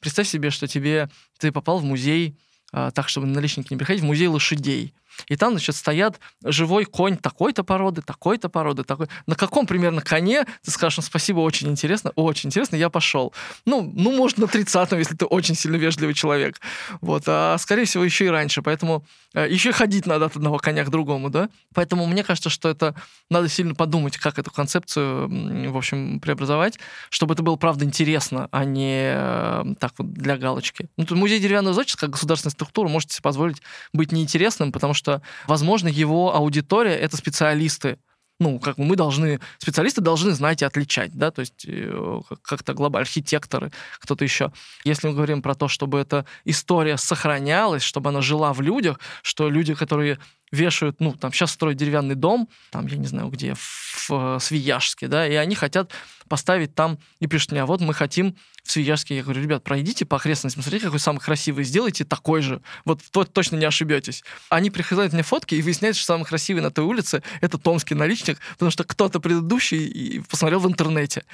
представь себе, что тебе, ты попал в музей, а, так, чтобы наличники не приходить, в музей лошадей. И там, значит, стоят живой конь такой-то породы, такой-то породы, такой. На каком примерно коне ты скажешь, ну, спасибо, очень интересно, очень интересно, я пошел. Ну, ну, может, на 30-м, если ты очень сильно вежливый человек. Вот, а скорее всего, еще и раньше. Поэтому э, еще ходить надо от одного коня к другому, да? Поэтому мне кажется, что это надо сильно подумать, как эту концепцию, в общем, преобразовать, чтобы это было, правда, интересно, а не э, так вот для галочки. Ну, музей деревянного зодчества, как государственная структура, можете себе позволить быть неинтересным, потому что что, возможно, его аудитория — это специалисты, ну, как мы должны, специалисты должны знать и отличать, да, то есть э, как-то глобально архитекторы, кто-то еще. Если мы говорим про то, чтобы эта история сохранялась, чтобы она жила в людях, что люди, которые вешают, ну, там, сейчас строят деревянный дом, там, я не знаю где, в, в Свияжске, да, и они хотят поставить там, и пишут мне, а вот мы хотим в Свияжске. Я говорю, ребят, пройдите по окрестностям, смотрите, какой самый красивый, сделайте такой же. Вот то, точно не ошибетесь. Они приходят мне фотки и выясняют, что самый красивый на той улице — это томский наличник, потому что кто-то предыдущий посмотрел в интернете.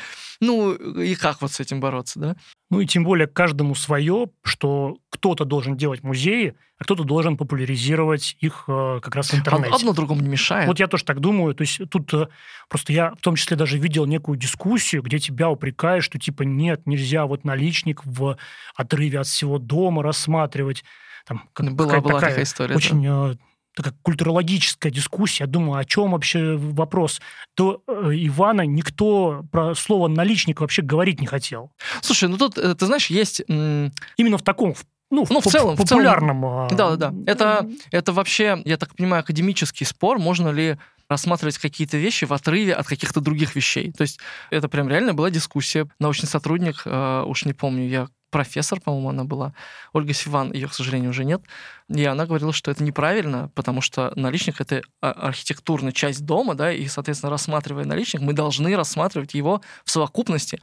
Ну, и как вот с этим бороться, да? Ну и тем более каждому свое, что кто-то должен делать музеи, а кто-то должен популяризировать их э, как раз в интернете. Одно другому не мешает. Вот я тоже так думаю. То есть тут э, просто я в том числе даже видел некую дискуссию, где тебя упрекают, что типа нет, нельзя вот наличник в отрыве от всего дома рассматривать. Там, как, была, была такая, такая история. Очень да э, такая культурологическая дискуссия. Думаю, о чем вообще вопрос? До э, Ивана никто про слово наличник вообще говорить не хотел. Слушай, ну тут, э, ты знаешь, есть... Именно в таком, ну, ну в, в целом, популярном. В целом. Да, да, да. Это, это вообще, я так понимаю, академический спор, можно ли рассматривать какие-то вещи в отрыве от каких-то других вещей. То есть это прям реально была дискуссия. Научный сотрудник, э, уж не помню, я профессор, по-моему, она была, Ольга Сиван, ее, к сожалению, уже нет, и она говорила, что это неправильно, потому что наличник — это а, архитектурная часть дома, да, и, соответственно, рассматривая наличник, мы должны рассматривать его в совокупности.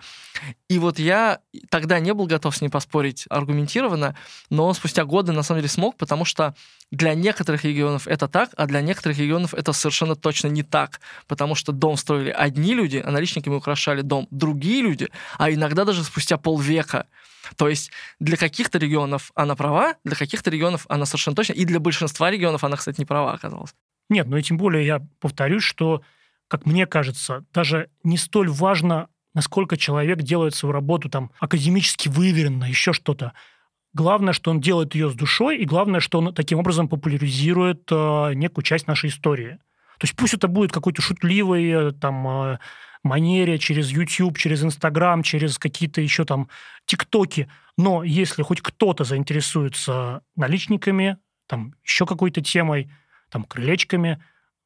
И вот я тогда не был готов с ней поспорить аргументированно, но спустя годы, на самом деле, смог, потому что для некоторых регионов это так, а для некоторых регионов это совершенно точно не так, потому что дом строили одни люди, а наличниками украшали дом другие люди, а иногда даже спустя полвека. То есть для каких-то регионов она права, для каких-то регионов она совершенно точно, и для большинства регионов она, кстати, не права оказалась. Нет, ну и тем более я повторюсь, что, как мне кажется, даже не столь важно, насколько человек делает свою работу там академически выверенно, еще что-то. Главное, что он делает ее с душой, и главное, что он таким образом популяризирует э, некую часть нашей истории. То есть пусть это будет какой-то шутливый, э, там, э, манере, через YouTube, через Instagram, через какие-то еще там ТикТоки. Но если хоть кто-то заинтересуется наличниками, там еще какой-то темой, там крылечками,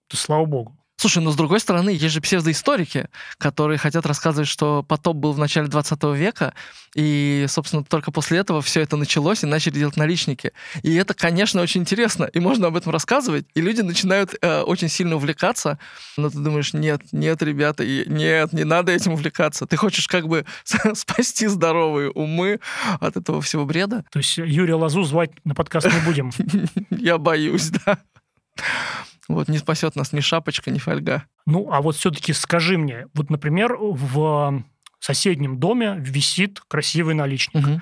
то слава богу. Слушай, но с другой стороны, есть же псевдоисторики, которые хотят рассказывать, что потоп был в начале 20 века, и, собственно, только после этого все это началось, и начали делать наличники. И это, конечно, очень интересно, и можно об этом рассказывать, и люди начинают э, очень сильно увлекаться, но ты думаешь, нет, нет, ребята, и, нет, не надо этим увлекаться. Ты хочешь как бы [LAUGHS] спасти здоровые умы от этого всего бреда. То есть Юрия Лазу звать на подкаст не будем? [LAUGHS] Я боюсь, да. Вот не спасет нас ни шапочка, ни фольга. Ну, а вот все-таки скажи мне, вот, например, в соседнем доме висит красивый наличник. Мгм.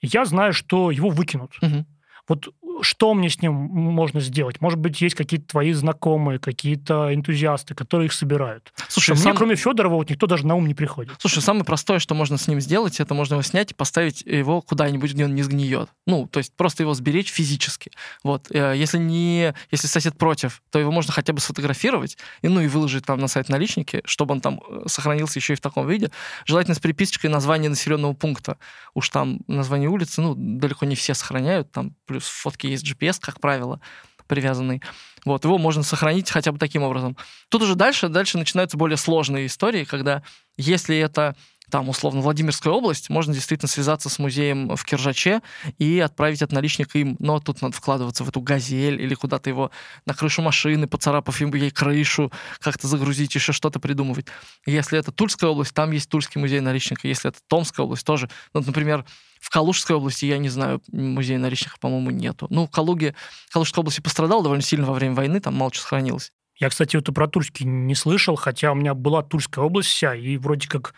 Я знаю, что его выкинут. Мгм. Вот что мне с ним можно сделать? Может быть, есть какие-то твои знакомые, какие-то энтузиасты, которые их собирают. Слушай, мне, сам- кроме Федорова, вот никто даже на ум не приходит. Слушай, самое простое, что можно с ним сделать, это можно его снять и поставить его куда-нибудь, где он не сгниет. Ну, то есть просто его сберечь физически. Вот. Э, Если не, если сосед против, то его можно хотя бы сфотографировать и, ну, и выложить там на сайт наличники, чтобы он там э, сохранился еще и в таком виде. Желательно с приписочкой названия населенного пункта. Уж там название улицы, ну, далеко не все сохраняют, там плюс в фотке есть GPS, как правило, привязанный. Вот, его можно сохранить хотя бы таким образом. Тут уже дальше, дальше начинаются более сложные истории, когда если это там, условно, Владимирская область, можно действительно связаться с музеем в Киржаче и отправить от наличника им. Но тут надо вкладываться в эту газель или куда-то его на крышу машины, поцарапав ему ей крышу, как-то загрузить, еще что-то придумывать. Если это Тульская область, там есть Тульский музей наличника. Если это Томская область, тоже. Ну, например, в Калужской области, я не знаю, музея наличника, по-моему, нету. Ну, в Калуге, Калужская область и пострадала довольно сильно во время войны, там мало чего сохранилось. Я, кстати, вот про Тульский не слышал, хотя у меня была Тульская область вся, и вроде как,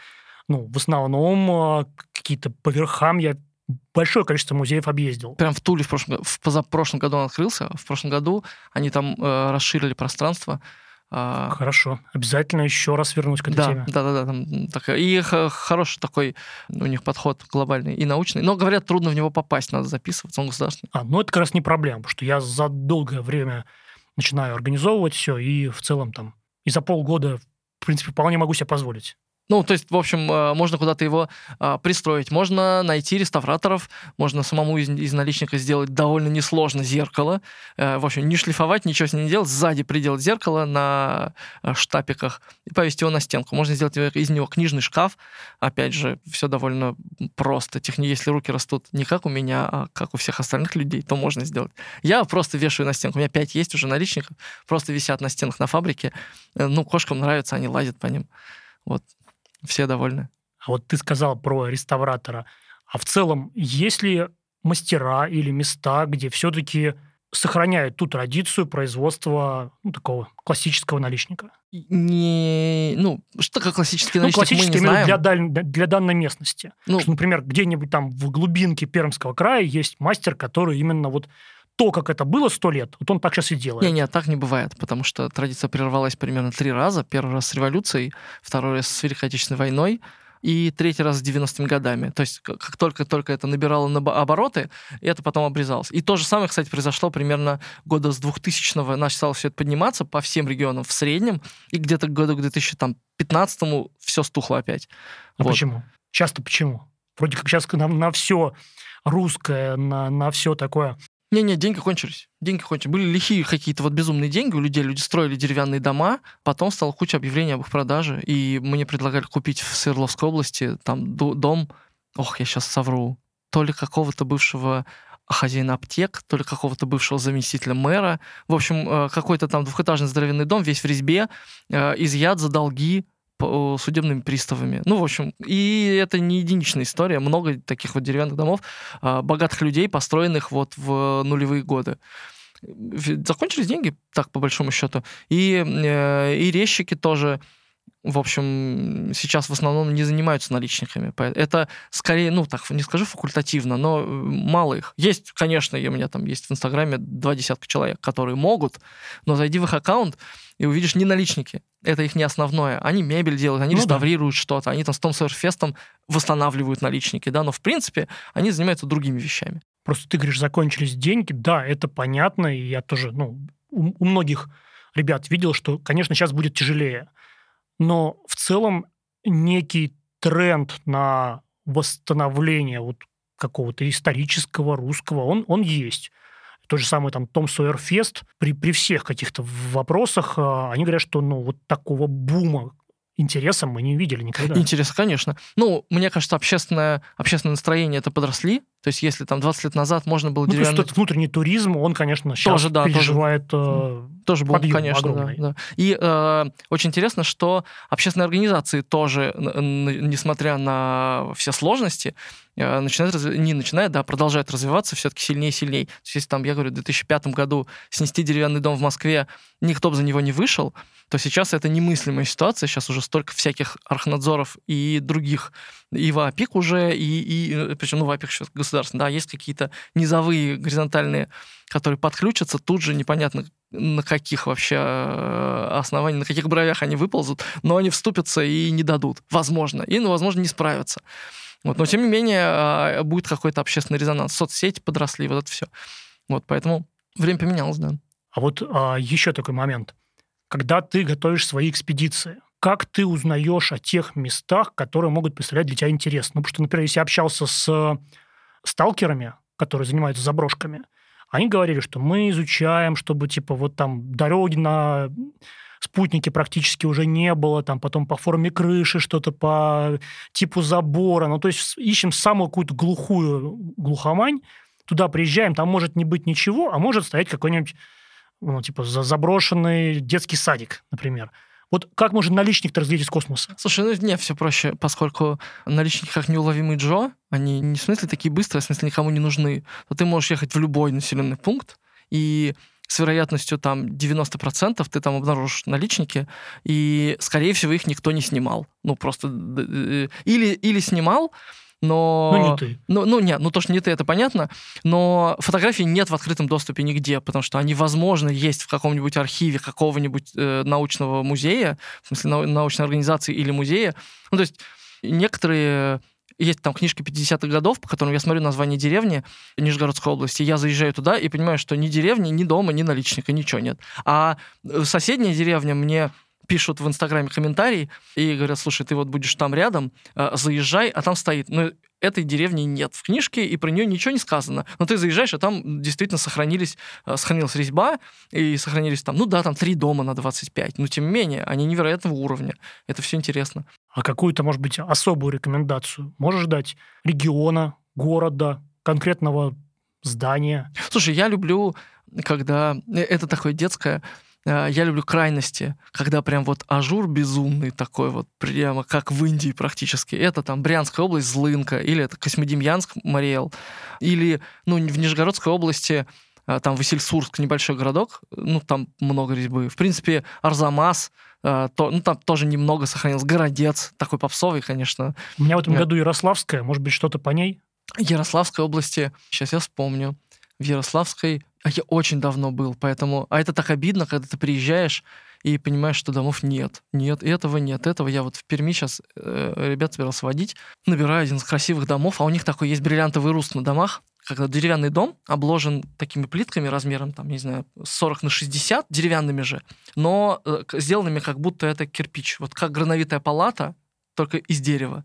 ну, в основном а, какие-то по верхам я большое количество музеев объездил. Прям в Туле в, прошлом, го- в позапрошлом году он открылся. В прошлом году они там э, расширили пространство. А, Хорошо. Обязательно еще раз вернусь к этой да, теме. да, да, да, там такая- и хороший такой у них подход глобальный и научный. Но говорят, трудно в него попасть, надо записываться, он государственный. А, ну это как раз не проблема, потому что я за долгое время начинаю организовывать все, и в целом там и за полгода, в принципе, вполне могу себе позволить. Ну, то есть, в общем, э, можно куда-то его а, пристроить. Можно найти реставраторов, можно самому из, из наличника сделать довольно несложно зеркало. Э, В общем, не шлифовать, ничего с ним не делать, сзади приделать зеркало на э, штапиках и повесить его на стенку. Можно сделать из него книжный шкаф. Опять же, все довольно просто. Техни... Если руки растут не как у меня, а как у всех остальных людей, то можно сделать. Я просто вешаю на стенку. У меня пять есть уже наличников, просто висят на стенах на фабрике. Э, Ну, кошкам нравится, они лазят по ним. Вот. Все довольны. А вот ты сказал про реставратора. А в целом, есть ли мастера или места, где все-таки сохраняют ту традицию производства ну, такого классического наличника? Не, ну, что такое классический Ну, наличник, мы классический не именно знаем. для, даль- для данной местности. Ну, Что, например, где-нибудь там в глубинке Пермского края есть мастер, который именно вот то, как это было сто лет, вот он так сейчас и делает. Не, не, так не бывает, потому что традиция прервалась примерно три раза. Первый раз с революцией, второй раз с Великой Отечественной войной, и третий раз с 90-ми годами. То есть как как только-только это набирало набо- обороты, это потом обрезалось. И то же самое, кстати, произошло примерно года с 2000-го. Начало все это подниматься по всем регионам в среднем, и где-то к году к 2015-му все стухло опять. А Вот. почему? Часто почему? Вроде как сейчас на, на все русское, на, на все такое. Не-не, деньги кончились. Деньги кончились. Были лихие какие-то вот безумные деньги у людей. Люди строили деревянные дома. Потом стала куча объявлений об их продаже. И мне предлагали купить в Свердловской области там дом. Ох, я сейчас совру. То ли какого-то бывшего хозяина аптек, то ли какого-то бывшего заместителя мэра. В общем, э, какой-то там двухэтажный здоровенный дом, весь в резьбе, э, изъят за долги судебными приставами. Ну, в общем, и это не единичная история. Много таких вот деревянных домов а, богатых людей, построенных вот в нулевые годы. Закончились деньги, так, по большому счету. И, э, и резчики тоже, в общем, сейчас в основном не занимаются наличниками. Это скорее, ну, так, не скажу факультативно, но э, мало их. Есть, конечно, у меня там есть в Инстаграме два десятка человек, которые могут, но зайди в их аккаунт и увидишь не наличники. Это их не основное. Они мебель делают, они Ну да. реставрируют что-то, они там с Том Сойерфестом восстанавливают наличники, да, но в принципе они занимаются другими вещами. Просто ты говоришь, закончились деньги. Да, это понятно, и я тоже, ну, у, у многих ребят видел, что, конечно, сейчас будет тяжелее. Но в целом некий тренд на восстановление вот какого-то исторического русского, он, он есть. Тот же самый там Том Сойер Фест, при, при всех каких-то вопросах, а, они говорят, что ну, вот такого бума интереса мы не видели никогда. Интересно, конечно. Ну, мне кажется, общественное, общественное настроение это подросли То есть если там 20 лет назад можно было ну, деревянный... То есть этот внутренний туризм, он, конечно, сейчас тоже, да, переживает тоже, э, тоже бум, конечно, да, да. И э, очень интересно, что общественные организации тоже, несмотря на все сложности, э, начинают, не начинают, да, продолжают развиваться все-таки сильнее и сильнее. То есть если там, я говорю, в 2005 году снести деревянный дом в Москве, никто бы за него не вышел, то сейчас это немыслимая ситуация. Сейчас уже столько всяких архнадзоров и других, и ВАПИК уже, и, и э, причем, ну, ВАПИК сейчас государственный, да, есть какие-то низовые горизонтальные, которые подключатся, тут же непонятно, на каких вообще э, основаниях, на каких бровях они выползут, но они вступятся и не дадут, возможно, и, ну, возможно, не справятся. Вот, но, тем не менее, а, будет какой-то общественный резонанс. Соцсети подросли, вот это все. Вот, поэтому время поменялось, да. А вот а, еще такой момент. Когда ты готовишь свои экспедиции, как ты узнаешь о тех местах, которые могут представлять для тебя интерес? Ну, потому что, например, если я общался с сталкерами, которые занимаются заброшками, они говорили, что мы изучаем, чтобы, типа, вот там дороги на спутнике практически уже не было, там потом по форме крыши что-то по типу забора. Ну, то есть ищем самую какую-то глухую глухомань, туда приезжаем, там может не быть ничего, а может стоять какой-нибудь ну, типа заброшенный детский садик, например. Вот как можно наличник-то разглядеть из космоса? Слушай, ну не, все проще, поскольку наличники как неуловимый Джо, они не в смысле такие быстрые, а в смысле никому не нужны. То ты можешь ехать в любой населенный пункт, и с вероятностью там 90% ты там обнаружишь наличники, и, скорее всего, их никто не снимал. Ну, просто... Э, или, или снимал, но... Ну, не ты. Ну, ну, нет, ну то, что не ты, это понятно, но фотографий нет в открытом доступе нигде, потому что они, возможно, есть в каком-нибудь архиве какого-нибудь э, научного музея, в смысле нау- научной организации или музея. Ну, то есть некоторые есть там книжки 50-х годов, по которым я смотрю название деревни Нижегородской области, я заезжаю туда и понимаю, что ни деревни, ни дома, ни наличника, ничего нет. А э, соседняя деревня мне пишут в Инстаграме комментарии и говорят, слушай, ты вот будешь там рядом, э, заезжай, а там стоит. Ну, этой деревни нет в книжке, и про нее ничего не сказано. Но ты заезжаешь, а там действительно сохранились, э, сохранилась резьба, и сохранились там, ну да, там три дома на 25, но тем не менее, они невероятного уровня. Это все интересно. А какую-то, может быть, особую рекомендацию можешь дать региона, города, конкретного здания? Слушай, я люблю, когда... Э, это такое детское я люблю крайности, когда прям вот ажур безумный такой вот, прямо как в Индии практически. Это там Брянская область, Злынка, или это Козьмодемьянск, Марий Эл, или, ну, в Нижегородской области э, там Васильсурск, небольшой городок, ну, там много резьбы. В принципе, Арзамас, э, то, ну, там тоже немного сохранился. Городец, такой попсовый, конечно. У меня в этом году Ярославская, может быть, что-то по ней? Ярославской области, сейчас я вспомню в Ярославской. А я очень давно был, поэтому... А это так обидно, когда ты приезжаешь и понимаешь, что домов нет. Нет, этого нет, этого. Я вот в Перми сейчас э, ребят собирался водить, набираю один из красивых домов, а у них такой есть бриллиантовый руст на домах, когда деревянный дом обложен такими плитками размером, там, не знаю, 40 на 60, деревянными же, но э, сделанными как будто это кирпич. Вот как грановитая палата, только из дерева.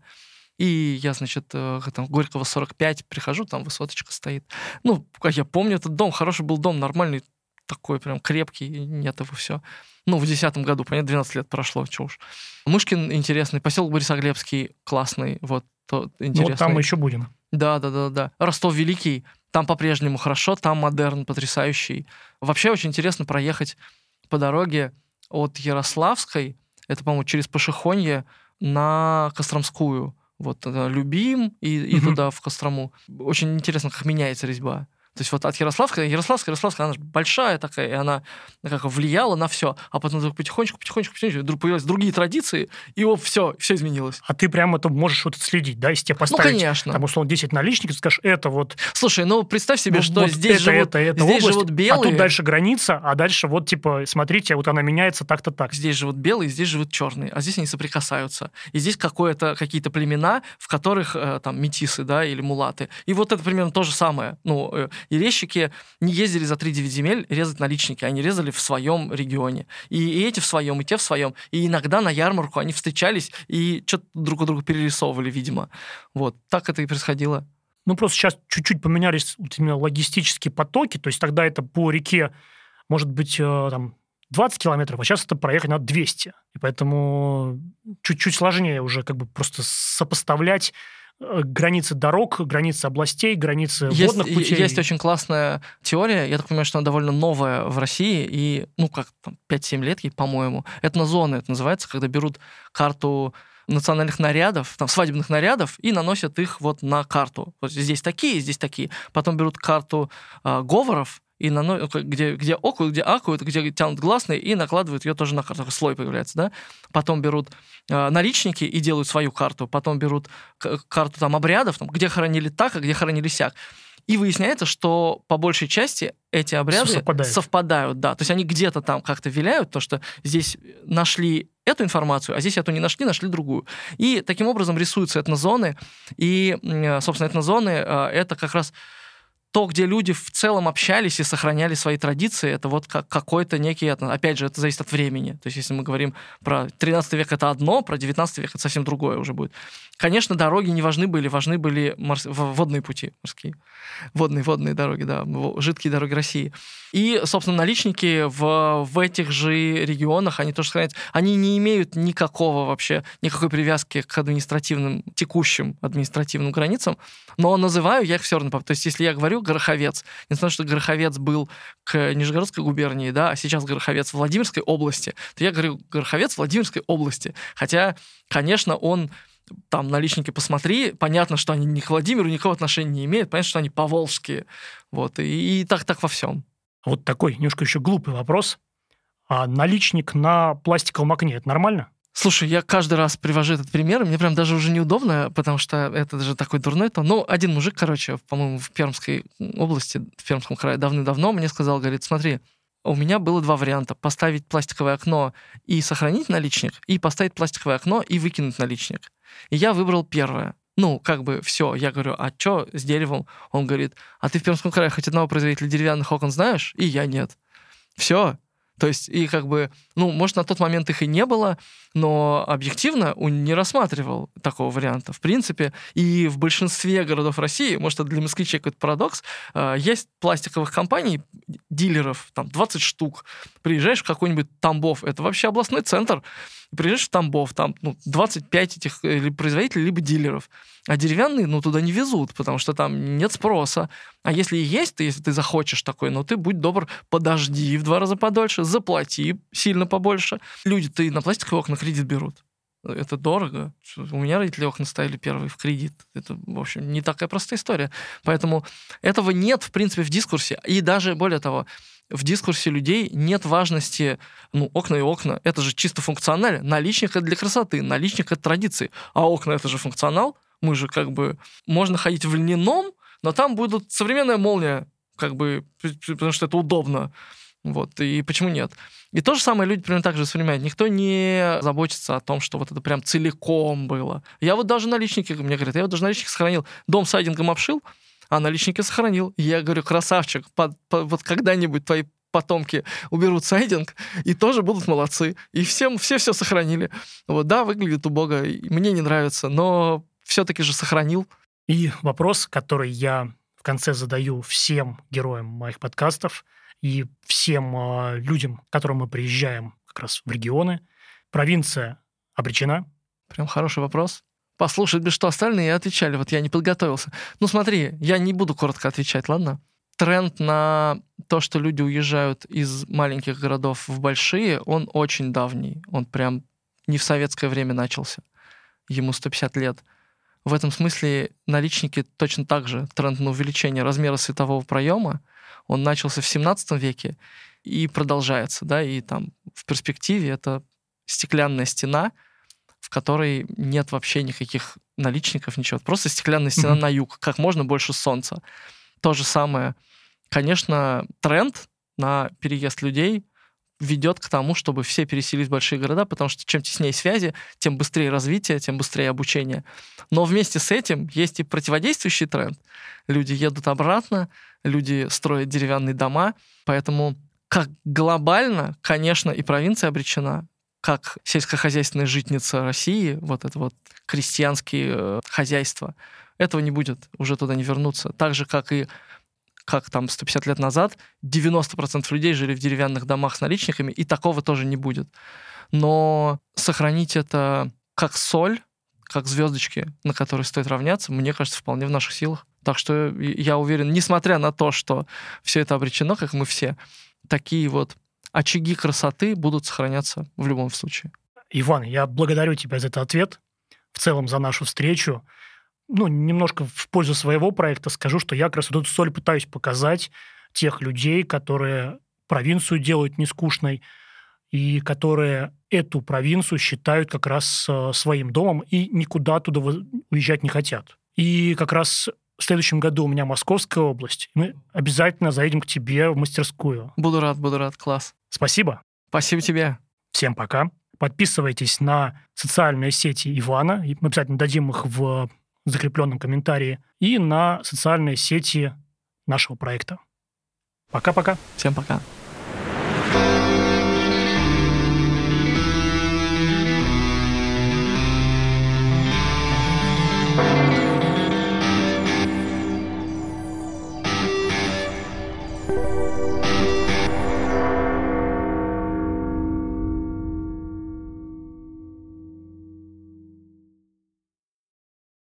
И я, значит, э, там, Горького 45, прихожу, там высоточка стоит. Ну, как я помню этот дом, хороший был дом, нормальный, такой прям крепкий, нет его все. Ну, в 2010 году, понятно, 12 лет прошло, что уж. Мышкин интересный, поселок Борисоглебский классный, вот, то интересный. Ну, вот там мы еще будем. Да, да, да, да. Ростов Великий, там по-прежнему хорошо, там модерн потрясающий. Вообще очень интересно проехать по дороге от Ярославской, это, по-моему, через Пашихонье на Костромскую вот любим и, и туда, в Кострому. Очень интересно, как меняется резьба. То есть вот от Ярославска, Ярославская, Ярославская, она же большая такая, и она как влияла на все, а потом вдруг потихонечку, потихонечку, потихонечку вдруг появились другие традиции, и вот все, все изменилось. А ты прямо это можешь вот следить, да, если тебе ну, поставить, ну, конечно. там, условно, 10 наличников, ты скажешь, это вот... Слушай, ну, представь себе, вот, что вот здесь, это, живут, это, это здесь область, живут белые... А тут дальше граница, а дальше вот, типа, смотрите, вот она меняется так-то так. Здесь живут белые, здесь живут черные, а здесь они соприкасаются. И здесь какое-то, какие-то племена, в которых, э, там, метисы, да, или мулаты. И вот это примерно то же самое. Ну, э, и резчики не ездили за 3-9 земель резать наличники, они резали в своем регионе. И, и эти в своем, и те в своем. И иногда на ярмарку они встречались и что-то друг у друга перерисовывали, видимо. Вот, так это и происходило. Ну, просто сейчас чуть-чуть поменялись именно логистические потоки, то есть тогда это по реке, может быть, э, там, 20 километров, а сейчас это проехать надо 200. И поэтому чуть-чуть сложнее уже как бы просто сопоставлять границы дорог, границы областей, границы есть, водных путей. Есть очень классная теория, я так понимаю, что она довольно новая в России, и, ну, как там, 5-7 лет ей, по-моему. Этнозоны это называется, когда берут карту национальных нарядов, там, свадебных нарядов, и наносят их вот на карту. Вот здесь такие, здесь такие. Потом берут карту э, говоров, и нано... где, где окуют, где акуют, где тянут гласные, и накладывают ее тоже на карту. Слой появляется, да? Потом берут э, наличники и делают свою карту. Потом берут карту там обрядов, там, где хоронили так, а где хоронили сяк. И выясняется, что по большей части эти обряды совпадают. совпадают, да. То есть они где-то там как-то виляют, то, что здесь нашли эту информацию, а здесь эту не нашли, нашли другую. И таким образом рисуются этнозоны. И, собственно, этнозоны э, — это как раз то, где люди в целом общались и сохраняли свои традиции, это вот как какой-то некий, опять же, это зависит от времени. То есть если мы говорим про 13 век это одно, про 19 век это совсем другое уже будет. Конечно, дороги не важны были, важны были морс... водные пути морские. Водные, водные дороги, да, жидкие дороги России. И, собственно, наличники в, в этих же регионах, они тоже сохраняются. Они не имеют никакого вообще, никакой привязки к административным, текущим административным границам, но называю я их все равно. То есть если я говорю Гороховец. На то, что Гороховец был к Нижегородской губернии, да, а сейчас Гороховец Владимирской области, то я говорю Гороховец Владимирской области. Хотя, конечно, он там наличники посмотри, понятно, что они ни к Владимиру никакого отношения не имеют, понятно, что они поволжские. Вот, и, и так, так во всем. Вот такой немножко еще глупый вопрос. А наличник на пластиковом окне, это нормально? Слушай, я каждый раз привожу этот пример, мне прям даже уже неудобно, потому что это даже такой дурной то. Ну, один мужик, короче, по-моему, в Пермской области, в Пермском крае давным-давно мне сказал, говорит, смотри, у меня было два варианта. Поставить пластиковое окно и сохранить наличник, и поставить пластиковое окно и выкинуть наличник. И я выбрал первое. Ну, как бы все. Я говорю, а что с деревом? Он говорит, а ты в Пермском крае хоть одного производителя деревянных окон знаешь? И я нет. Все, то есть, и как бы, ну, может, на тот момент их и не было, но объективно он не рассматривал такого варианта. В принципе, и в большинстве городов России, может, это для москвичей какой-то парадокс, э, есть пластиковых компаний, дилеров, там, 20 штук. Приезжаешь в какой-нибудь Тамбов, это вообще областной центр, приезжаешь в Тамбов, там ну, 25 этих э, производителей, либо дилеров. А деревянные, ну, туда не везут, потому что там нет спроса. А если и есть, то если ты захочешь такой, ну, ты будь добр, подожди в два раза подольше, заплати сильно побольше. Люди-то и на пластиковые окна кредит берут. Это дорого. У меня родители окна ставили первые в кредит. Это, в общем, не такая простая история. Поэтому этого нет, в принципе, в дискурсе. И даже, более того, в дискурсе людей нет важности, ну, окна и окна, это же чисто функционально. Наличник — это для красоты, наличник — это традиции. А окна — это же функционал. Мы же как бы... Можно ходить в льняном, но там будет современная молния, как бы, потому что это удобно. Вот, и почему нет? И то же самое люди примерно так же воспринимают. Никто не заботится о том, что вот это прям целиком было. Я вот даже наличники, мне говорят, я вот даже наличники сохранил, дом сайдингом обшил, а наличники сохранил. И я говорю, красавчик, под, под, вот когда-нибудь твои потомки уберут сайдинг и тоже будут молодцы. И всем, все все сохранили. Вот, да, выглядит убого, мне не нравится, но все-таки же сохранил. И вопрос, который я в конце задаю всем героям моих подкастов и всем э, людям, к которым мы приезжаем как раз в регионы. Провинция обречена? Прям хороший вопрос послушать бы, что остальные отвечали. Вот я не подготовился. Ну смотри, я не буду коротко отвечать, ладно? Тренд на то, что люди уезжают из маленьких городов в большие, он очень давний. Он прям не в советское время начался. Ему 150 лет. В этом смысле наличники точно так же. Тренд на увеличение размера светового проема, он начался в 17 веке и продолжается. Да? И там в перспективе это стеклянная стена — в которой нет вообще никаких наличников, ничего. Просто стеклянная стена mm-hmm. на юг, как можно больше солнца. То же самое. Конечно, тренд на переезд людей ведет к тому, чтобы все переселились в большие города, потому что чем теснее связи, тем быстрее развитие, тем быстрее обучение. Но вместе с этим есть и противодействующий тренд. Люди едут обратно, люди строят деревянные дома, поэтому как глобально, конечно, и провинция обречена, как сельскохозяйственная житница России, вот это вот крестьянские э, хозяйства, этого не будет, уже туда не вернуться. Так же, как и как там 150 лет назад, 90% людей жили в деревянных домах с наличниками, и такого тоже не будет. Но сохранить это как соль, как звездочки, на которые стоит равняться, мне кажется, вполне в наших силах. Так что я уверен, несмотря на то, что все это обречено, как мы все, такие вот очаги красоты будут сохраняться в любом случае. Иван, я благодарю тебя за этот ответ, в целом за нашу встречу. Ну, немножко в пользу своего проекта скажу, что я как раз вот эту соль пытаюсь показать тех людей, которые провинцию делают нескучной, и которые эту провинцию считают как раз э, своим домом и никуда туда уезжать не хотят. И как раз в следующем году у меня Московская область. Мы обязательно заедем к тебе в мастерскую. Буду рад, буду рад. Класс. Спасибо. Спасибо тебе. Всем пока. Подписывайтесь на социальные сети Ивана. Мы обязательно дадим их в закрепленном комментарии. И на социальные сети нашего проекта. Пока-пока. Всем пока.